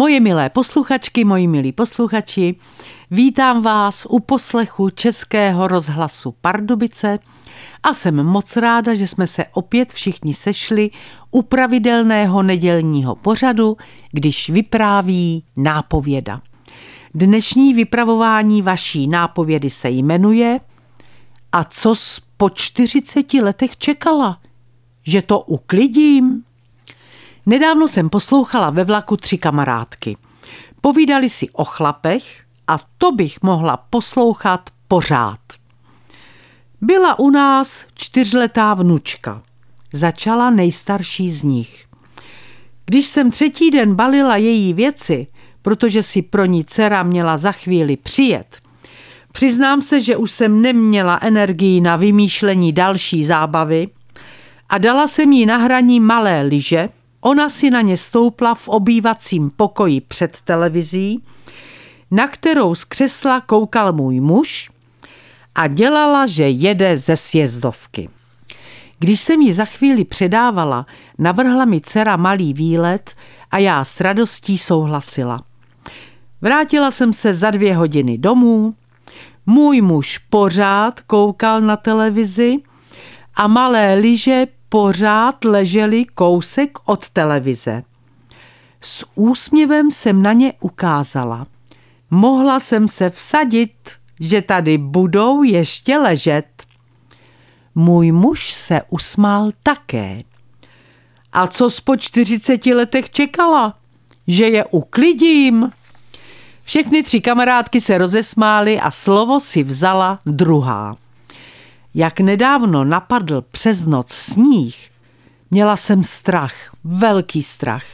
Moje milé posluchačky, moji milí posluchači, vítám vás u poslechu Českého rozhlasu Pardubice a jsem moc ráda, že jsme se opět všichni sešli u pravidelného nedělního pořadu, když vypráví nápověda. Dnešní vypravování vaší nápovědy se jmenuje A co po 40 letech čekala? Že to uklidím? Nedávno jsem poslouchala ve vlaku tři kamarádky. Povídali si o chlapech a to bych mohla poslouchat pořád. Byla u nás čtyřletá vnučka. Začala nejstarší z nich. Když jsem třetí den balila její věci, protože si pro ní dcera měla za chvíli přijet, přiznám se, že už jsem neměla energii na vymýšlení další zábavy a dala jsem jí na hraní malé lyže, Ona si na ně stoupla v obývacím pokoji před televizí, na kterou z křesla koukal můj muž a dělala, že jede ze sjezdovky. Když jsem ji za chvíli předávala, navrhla mi dcera malý výlet a já s radostí souhlasila. Vrátila jsem se za dvě hodiny domů, můj muž pořád koukal na televizi a malé lyže pořád leželi kousek od televize. S úsměvem jsem na ně ukázala. Mohla jsem se vsadit, že tady budou ještě ležet. Můj muž se usmál také. A co po 40 letech čekala? Že je uklidím? Všechny tři kamarádky se rozesmály a slovo si vzala druhá. Jak nedávno napadl přes noc sníh, měla jsem strach, velký strach.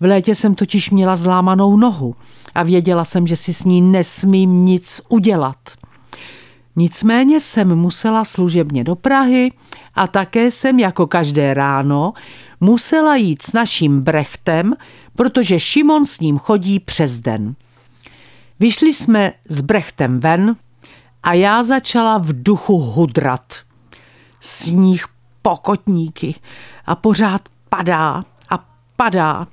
V létě jsem totiž měla zlámanou nohu a věděla jsem, že si s ní nesmím nic udělat. Nicméně jsem musela služebně do Prahy a také jsem jako každé ráno musela jít s naším Brechtem, protože Šimon s ním chodí přes den. Vyšli jsme s Brechtem ven, a já začala v duchu hudrat. Sníh pokotníky a pořád padá a padá.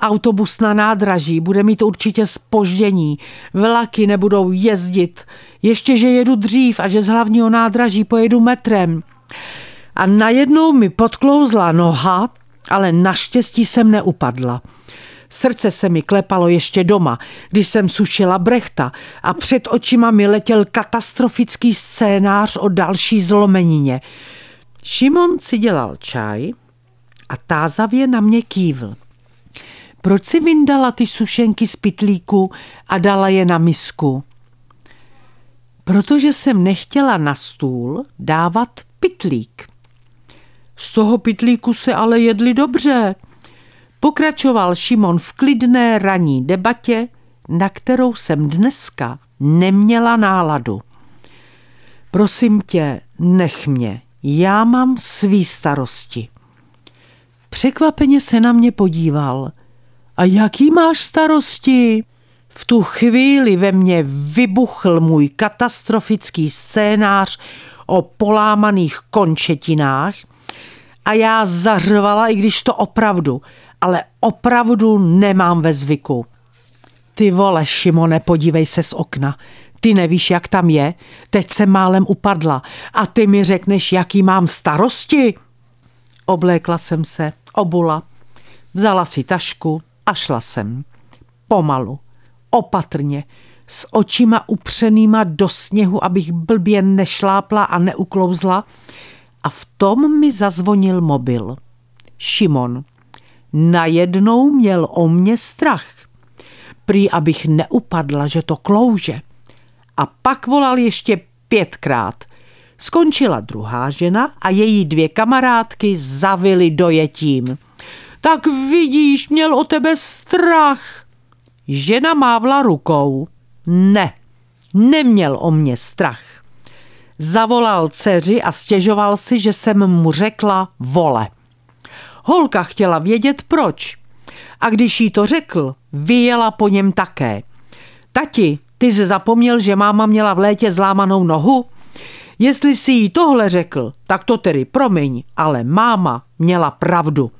Autobus na nádraží bude mít určitě spoždění, vlaky nebudou jezdit, ještě že jedu dřív a že z hlavního nádraží pojedu metrem. A najednou mi podklouzla noha, ale naštěstí jsem neupadla. Srdce se mi klepalo ještě doma, když jsem sušila brechta a před očima mi letěl katastrofický scénář o další zlomenině. Šimon si dělal čaj a tázavě na mě kývl. Proč si vyndala ty sušenky z pitlíku a dala je na misku? Protože jsem nechtěla na stůl dávat pitlík. Z toho pitlíku se ale jedli dobře, Pokračoval Šimon v klidné ranní debatě, na kterou jsem dneska neměla náladu. Prosím tě, nech mě, já mám svý starosti. Překvapeně se na mě podíval. A jaký máš starosti? V tu chvíli ve mně vybuchl můj katastrofický scénář o polámaných končetinách a já zařvala, i když to opravdu – ale opravdu nemám ve zvyku. Ty vole, Šimone, podívej se z okna. Ty nevíš, jak tam je? Teď se málem upadla a ty mi řekneš, jaký mám starosti? Oblékla jsem se, obula, vzala si tašku a šla jsem. Pomalu, opatrně, s očima upřenýma do sněhu, abych blbě nešlápla a neuklouzla. A v tom mi zazvonil mobil. Šimon najednou měl o mě strach. Prý, abych neupadla, že to klouže. A pak volal ještě pětkrát. Skončila druhá žena a její dvě kamarádky zavily dojetím. Tak vidíš, měl o tebe strach. Žena mávla rukou. Ne, neměl o mě strach. Zavolal dceři a stěžoval si, že jsem mu řekla vole. Holka chtěla vědět proč. A když jí to řekl, vyjela po něm také. Tati, ty jsi zapomněl, že máma měla v létě zlámanou nohu? Jestli si jí tohle řekl, tak to tedy promiň, ale máma měla pravdu.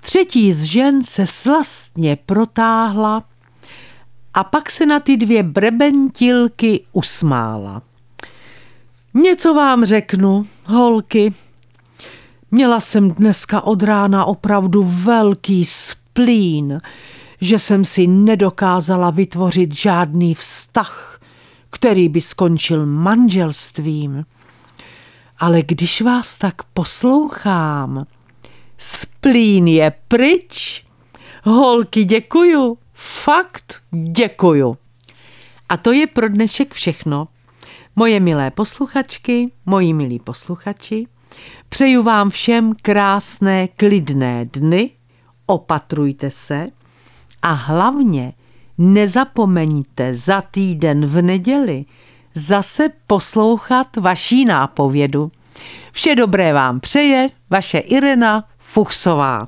Třetí z žen se slastně protáhla a pak se na ty dvě brebentilky usmála. Něco vám řeknu, holky. Měla jsem dneska od rána opravdu velký splín, že jsem si nedokázala vytvořit žádný vztah, který by skončil manželstvím. Ale když vás tak poslouchám, splín je pryč. Holky, děkuju, fakt děkuju. A to je pro dnešek všechno. Moje milé posluchačky, moji milí posluchači, přeju vám všem krásné, klidné dny, opatrujte se a hlavně nezapomeňte za týden v neděli zase poslouchat vaší nápovědu. Vše dobré vám přeje vaše Irena Fuchsová.